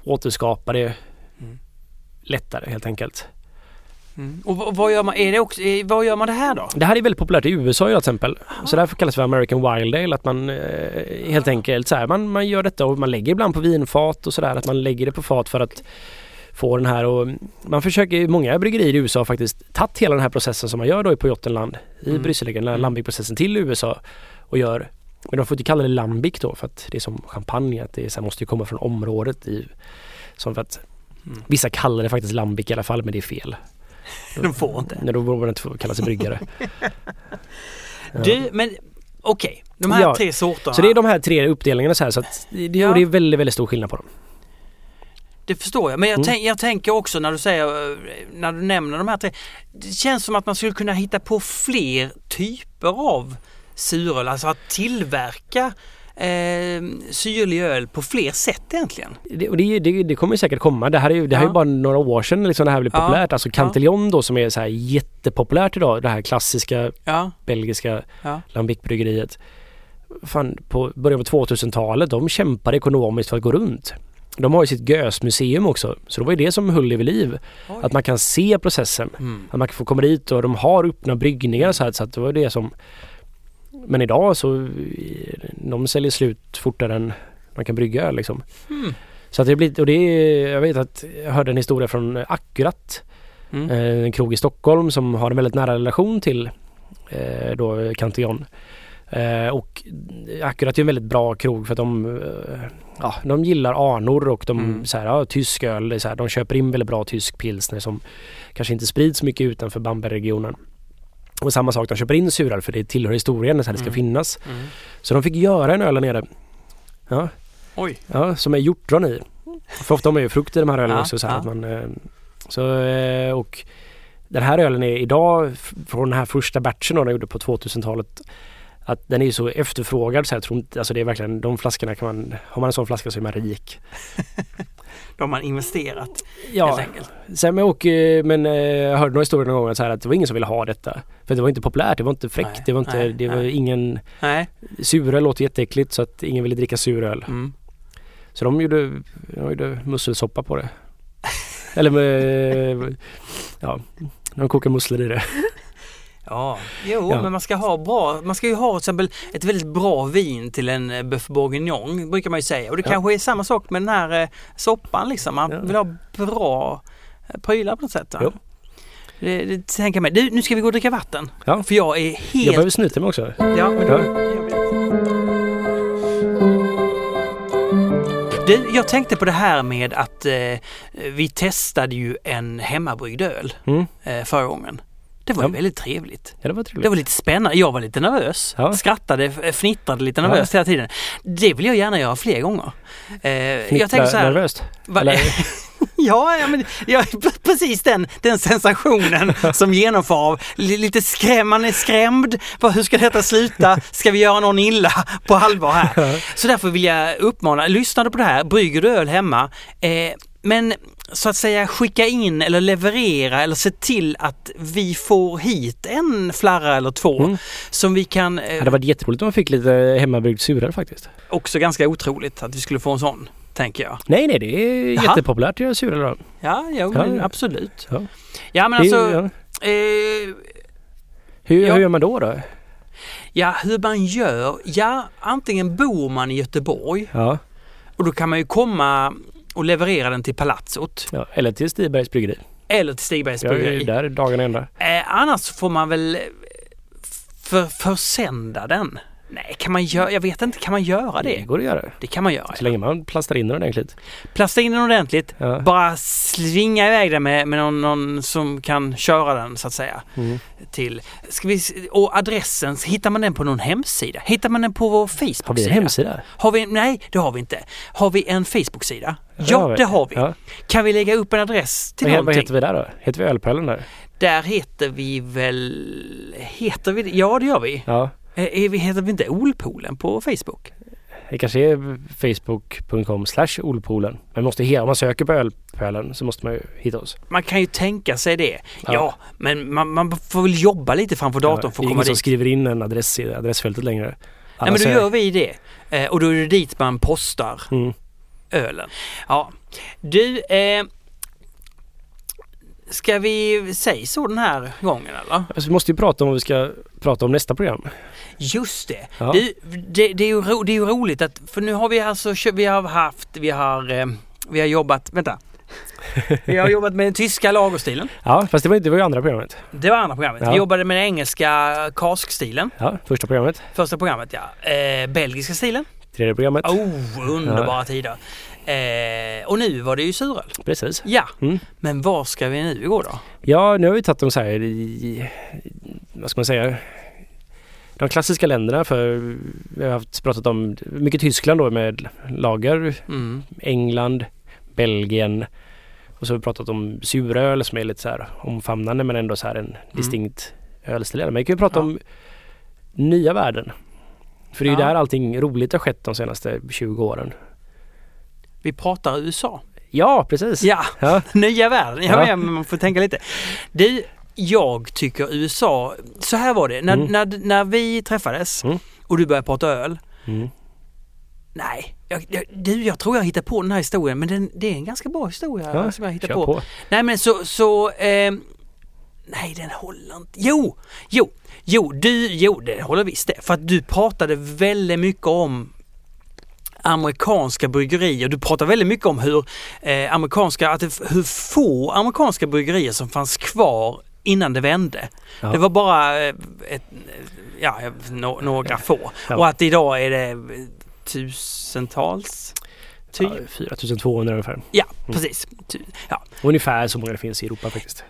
återskapa det Mm. lättare helt enkelt. Mm. Och vad- gör man, är det också, vad gör man det här då? Det här är väldigt populärt i USA till exempel. Så därför kallas det för American Wild Ale. Att man eh, helt enkelt så här, man, man gör detta och man lägger ibland på vinfat och sådär. Att man lägger det på fat för att få den här och man försöker, många bryggerier i USA har faktiskt tagit hela den här processen som man gör då på Jottenland i Mm. Bryssel, Mm. lambic-processen till USA och gör men de får inte kalla det lambic då för att det är som champagne, att det så här, måste ju komma från området i, som för att Mm. vissa kallar det faktiskt lambic i alla fall men det är fel. (laughs) De får inte. Nej, då borde man inte kalla sig bryggare. (laughs) Du, men okej. De här Ja. tre sorterna. Så det är de här tre uppdelningarna så här så att det, Ja. och det är väldigt, väldigt stor skillnad på dem. Det förstår jag. Men jag, Mm. tänk, jag tänker också när du säger, när du nämner de här tre. Det känns som att man skulle kunna hitta på fler typer av suröl. Alltså att tillverka eh, syrlig öl på fler sätt egentligen. Det, och det, det, det kommer säkert komma. Det här är ju, det här är Ja. ju bara några år sedan liksom det här blev Ja. populärt. Alltså Cantillon då som är så här jättepopulärt idag. Det här klassiska Ja, belgiska ja. Lambic-bryggeriet. Fan, på början på 2000-talet, de kämpade ekonomiskt för att gå runt. De har ju sitt gösmuseum också, så det var ju det som höll det vid liv. Oj. Att man kan se processen. Mm. Att man kan få komma dit och de har öppna bryggningar så här, så att det var det som... Men idag så de säljer slut fortare än man kan brygga öl liksom. Mm. Så att det blir, och det är, jag vet att jag hörde en historia från Akkurat, Mm. eh, en krog i Stockholm som har en väldigt nära relation till eh, då Cantillon. Eh, och Akkurat är en väldigt bra krog för att de, eh, ja, de gillar anor och de, Mm. så här, ja, tysk öl, så här, de köper in väldigt bra tysk pilsner som kanske inte sprids mycket utanför Bambergregionen. Och samma sak, de köper in suröl för det tillhör historien, så här det ska Mm. finnas. Mm. Så de fick göra en öl där nere. Ja, Oj. ja, som är hjortron i. För ofta har man ju frukt i de här ölen Ja, också. Så här, ja. att man, eh, så, eh, och den här ölen är idag, från den här första batchen då, den gjorde på 2000-talet, att den är ju så efterfrågad så jag tror inte, alltså det är verkligen, de flaskorna kan man, har man en sån flaska så är man rik. (laughs) Då har man investerat helt Ja, enkelt. sen men, och, eh, men eh, jag hörde några historier någon gång så här att det var ingen som ville ha detta. För det var inte populärt, det var inte fräckt, Nej, det var inte, nej, det var nej. ingen, Nej. suröl låter jätteäckligt så att ingen ville dricka suröl. Mm. Så de gjorde, de gjorde musselsoppa på det. Eller med, ja, de kokar musslor i det. (laughs) Ja, jo Ja. men man ska ha bra, man ska ju ha till exempel ett väldigt bra vin till en eh, Boeuf bourguignon brukar man ju säga och det Ja. kanske är samma sak med den här eh, soppan liksom. Man Ja. vill ha bra eh, prylar på något sätt. Jo. Det, det tänker jag mig. Du, nu ska vi gå och dricka vatten. Ja. För jag är Jag helt... behöver snyta mig också. Ja, men då Ja. Du, jag tänkte på det här med att eh, vi testade ju en hemmabryggd öl Mm. eh, förra gången. Det var ju Ja. väldigt trevligt. Ja, det var trevligt. Det var lite spännande. Jag var lite nervös. Ja. Skrattade, fnittrade lite Ja. nervöst hela tiden. Det vill jag gärna göra fler gånger. Eh, jag tänker så här. nervöst. (laughs) Ja, ja, men, ja, (laughs) precis den, den sensationen (laughs) som genomför av li- lite skräm, man är skrämd. Vad, hur ska detta sluta? Ska vi göra någon illa på allvar här? Så därför vill jag uppmana, lyssna på det här, brygger du öl hemma, eh, men så att säga skicka in eller leverera eller se till att vi får hit en flarra eller två Mm. som vi kan, det eh, hade varit jätteroligt om man fick lite hemmabryggd suröl faktiskt. också ganska otroligt att vi skulle få en sån, tänker jag. Nej, nej, det är Jaha. jättepopulärt att göra idag. Ja, jo, Ja, ja. absolut. Ja. Ja, men Det alltså, ja. eh, Hur, Ja. hur gör man då? då? Ja, hur man gör? Ja, antingen bor man i Göteborg Ja. och då kan man ju komma och leverera den till Palazzot ja. Eller till Stibergs bryggeri. eller till Stigbergs Jag är bryggeri. där dagarna ända. Eh, annars får man väl eh, för, försända den. Nej, kan man göra? Jag vet inte, kan man göra Det det? går att göra. Det kan man göra. Så länge man plastrar in den ordentligt. Plasta in den ordentligt, Ja. bara svinga iväg den med, med någon, någon som kan köra den så att säga. Mm. Till, ska vi, och adressen, hittar man den på någon hemsida? Hittar man den på vår Facebook-sida? Har vi en hemsida? Har vi, nej, det har vi inte. Har vi en Facebook-sida? Ja, Ja, det har vi. Ja. Kan vi lägga upp en adress till Vad, he- vad någonting? heter vi där då? Heter vi Ölpölen där? Där heter vi väl... Heter vi det? Ja, det gör vi. Ja. Eh, Är vi heter vi inte Olpoolen på Facebook? Det kanske är facebook.com slash olpoolen. Men måste om man söker på Ölpölen så måste man ju hitta oss. Man kan ju tänka sig det. Ja, Ja. men man, man får väl jobba lite framför datorn Ja, för det är att komma ingen som dit. skriver in en adress i adressfältet längre. Nej, Alla men då gör vi det. Eh, och då är det dit man postar Mm. ölen. Ja, du, eh, ska vi säga så den här gången eller? Alltså, vi måste ju prata om vad vi ska prata om nästa program. Just det. Ja. Du, det, det, är ju ro, det är ju roligt att, för nu har vi alltså, vi har haft, vi har, eh, vi har jobbat, vänta. (laughs) Vi har jobbat med den tyska lagerstilen. Ja, fast det var, det var ju andra programmet. Det var andra programmet. Ja. Vi jobbade med den engelska kaskstilen. Ja, första programmet. Första programmet ja. Eh, belgiska stilen. Tredje programmet. Oh, underbara tider. Eh, och nu var det ju suröl. Precis. Ja, Mm. men var ska vi nu gå då? Ja, nu har vi tagit dem så här i, vad ska man säga, de klassiska länderna för vi har haft, pratat om mycket Tyskland då med lager, Mm. England, Belgien och så har vi pratat om suröl som är lite så här omfamnande men ändå så här en distinkt ölstil. Men vi kan ju prata Mm. Ja. om nya världen. För det är ju Ja. där allting roligt har skett de senaste 20 åren. Vi pratar USA. Ja, precis. Ja, Ja. (laughs) nya världen. Ja, Ja. man får tänka lite. Du, jag tycker USA, så här var det, när, Mm. när, när vi träffades Mm. och du började prata öl. Mm. Nej, jag, jag, du, jag tror jag hittar på den här historien men den, det är en ganska bra historia Ja, som jag hittar på. på. Nej men så, så eh, nej den håller inte. Jo, jo, jo, du, jo det håller visst det. För att du pratade väldigt mycket om amerikanska bryggerier. Du pratade väldigt mycket om hur eh, amerikanska, att det, hur få amerikanska bryggerier som fanns kvar innan det vände. Ja. Det var bara eh, ett, ja, nå- några få. Ja. Och att idag är det tusentals. Typ. Ja, 4200 ungefär. Ja, precis. Ty- Ja, Ungefär så många det finns i Europa faktiskt.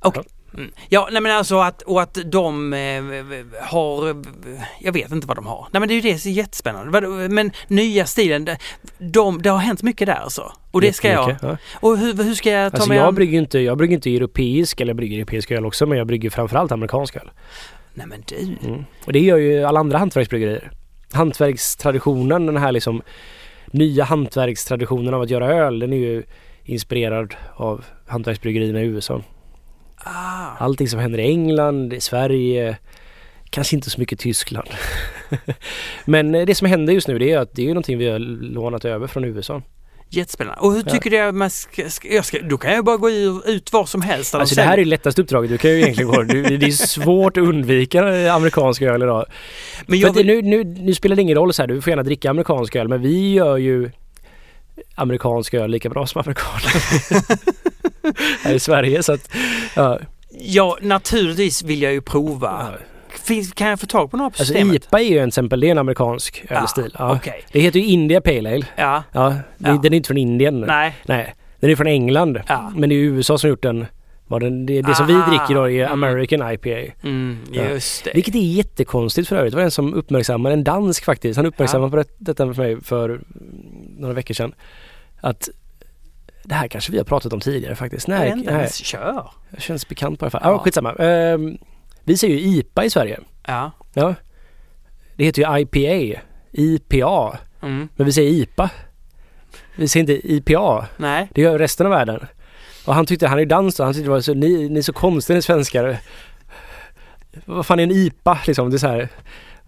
okej. Mm. Ja, nej men alltså att, och att de eh, har, jag vet inte vad de har. Nej men det är ju det som är jättespännande. Men nya stilen, de, de, det har hänt mycket där alltså. Och det ska jag, Ja. och hur, hur ska jag ta Alltså mig jag an? brygger inte, jag brygger inte europeisk, eller jag brygger europeisk öl också, men jag brygger framförallt amerikansk öl. Nej men du. Mm. Och det gör ju alla andra hantverksbryggerier. Hantverkstraditionen, den här liksom nya hantverkstraditionen av att göra öl, den är ju inspirerad av hantverksbryggerierna i USA. Ah, Allting som händer i England, i Sverige, kanske inte så mycket Tyskland. (laughs) Men eh, det som händer just nu det är att det är någonting vi har lånat över från USA. jättespännande. Och hur Ja. tycker du att man ska, jag ska, då kan jag bara gå ut var som helst. Alltså det här är lättaste uppdraget. Du kan ju egentligen gå. Du, det är svårt att undvika eh, amerikansk öl idag. Men jag vill, nu, nu, nu spelar det ingen roll så här. Du får gärna dricka amerikansk öl. Men vi gör ju amerikansk öl lika bra som amerikaner. (laughs) (laughs) här i Sverige. Så att, ja. ja, naturligtvis vill jag ju prova. Ja. Finns, kan jag få tag på några på Alltså systemet? IPA är ju en exempel. Det är en amerikansk ölstil. Ja. Okej. Det heter ju India Pale Ale. Ja. Ja, det, Ja. Den är inte från Indien. Nej. Nej. Den är från England. Ja. Men det är USA som gjort den. Vad den det, det som vi dricker då är Mm. American IPA. Mm, Ja. just det. Vilket är jättekonstigt för övrigt. Det var en som uppmärksammade, en dansk faktiskt. Han uppmärksammade på det, detta för mig för mm, några veckor sedan. Att det här kanske vi har pratat om tidigare faktiskt. Jag Nej, inte, nej kör. det känns bekant på alla fall. Ja. Ja, skitsamma. Ehm, vi säger ju IPA i Sverige. Ja. Ja. Det heter ju IPA. IPA. Mm. Men vi säger IPA. Vi säger inte IPA. Nej. Det gör resten av världen. Och han tyckte, han är dans han tyckte det var så, ni, ni är så konstiga ni svenskar. Vad fan är en IPA liksom? Det är så här.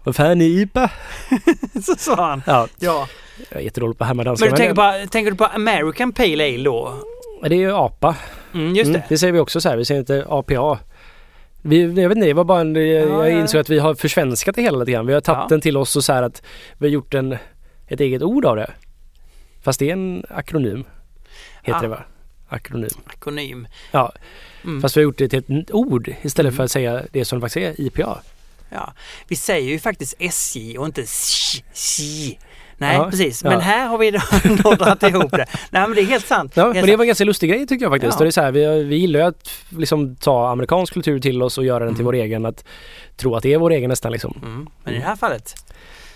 Vad fan är IPA? (laughs) Så sa han. Ja, Ja. jag är jättedålig på att härma danska. Men du tänker, på, tänker du på American Pale Ale då? det är ju APA. Mm, just Mm, det. det säger vi också så här, vi säger inte APA. Vi, jag vet inte, det var bara en, jag ja. insåg att vi har försvenskat det hela lite grann. Vi har tagit Ja. den till oss och så här att vi har gjort en, ett eget ord av det. Fast det är en akronym. Heter Ah. det va? Akronym. Akronym. Ja, Mm. fast vi har gjort det till ett ord istället Mm. för att säga det som det faktiskt är, IPA. Ja. Vi säger ju faktiskt SJ och inte SJ. Nej, Ja, precis. ja. Men här har vi då (laughs) dragit ihop det. Nej, men det är helt sant. Ja, Helt men det var en ganska lustig grej tycker jag faktiskt. Ja. Det är så här, vi, vi gillar ju att liksom ta amerikansk kultur till oss och göra den till Mm. vår egen. Att tro att det är vår egen nästan liksom. Mm. Men i det här fallet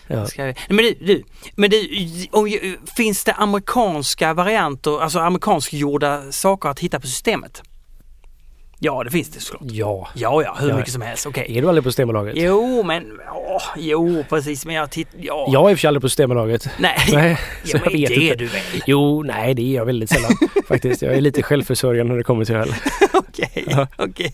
Ja. ska vi... Men du, du, men du om, finns det amerikanska varianter, alltså amerikanskgjorda saker att hitta på systemet? Ja, det finns det såklart. ja. Ja, ja, hur Ja. mycket som helst. Okej. Är du aldrig på Systembolaget? Jo, men... Åh, jo, precis. Men jag tittar... Ja. Jag är i och för sig aldrig på Systembolaget. Nej. (laughs) Nej, (laughs) så ja, jag men vet det inte. är du väl? Jo, nej det är jag väldigt sällan (laughs) faktiskt. Jag är lite självförsörjande när det kommer till öl. Okej, Ja. okej.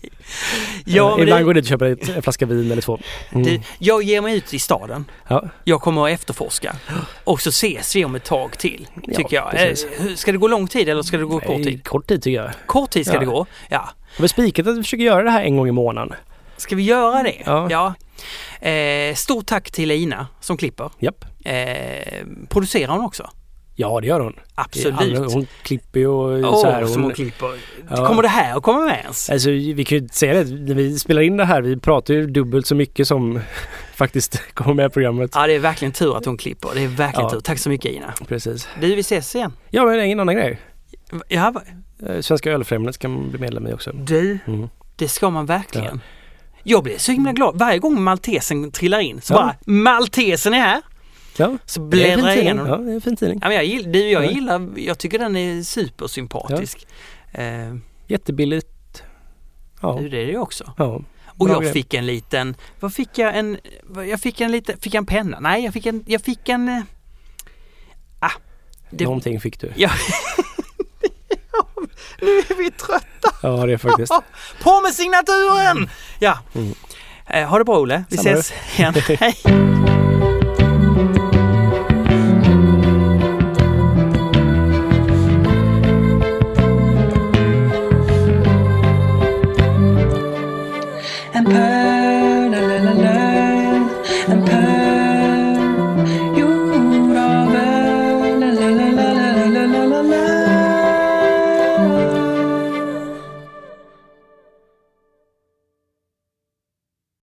Ja, men Ibland det, går jag dit och köper en flaska vin eller två. Mm. du, jag ger mig ut i staden. Ja. Jag kommer att efterforska. Och så ses vi om ett tag till, tycker jag. precis. Eh, hur- Ska det gå lång tid eller ska det gå kort tid? Kort tid tycker jag. Kort tid ska det gå. Ja. Har spikat att vi försöker göra det här en gång i månaden. Ska vi göra det? Ja. Eh, stort tack till Lina som klipper. Japp. Eh, producerar hon också? Ja, det gör hon. Absolut. Alla- Hon klipper ju och Åh, så här. som Hon, hon klipper. Ja. Kommer det här att komma med ens? Alltså vi kan ju säga det, när vi spelar in det här, vi pratar ju dubbelt så mycket som (laughs) faktiskt kommer med i programmet. Ja, det är verkligen tur att hon klipper. Det är verkligen Ja. tur. Tack så mycket Ina. Precis. Du, vi ses igen. Ja, men det är ingen annan grej. Ja, Svenska Ölfrämjandet kan man bli medlem i också. du, Mm. det ska man verkligen. Jag blir så himla glad. Varje gång maltesen trillar in så Ja. bara maltesen är här. Ja, Så bläddrar jag igenom. Ja, det är en fin tidning. Ja, men jag, gill, du, jag Ja. gillar, jag tycker den är supersympatisk. Eh, Jättebilligt. Ja, du, det är det också. ja. Och jag fick en liten, vad fick jag en, jag fick en liten, fick jag en penna? Nej, jag fick en, jag fick en, eh, ah. Det, Någonting fick du. ja. (laughs) (laughs) nu är vi trötta. Ja, det är faktiskt. (laughs) På med signaturen! Ja. Mm. Eh, ha det bra Olle, vi Samma ses igen. (laughs) Hej!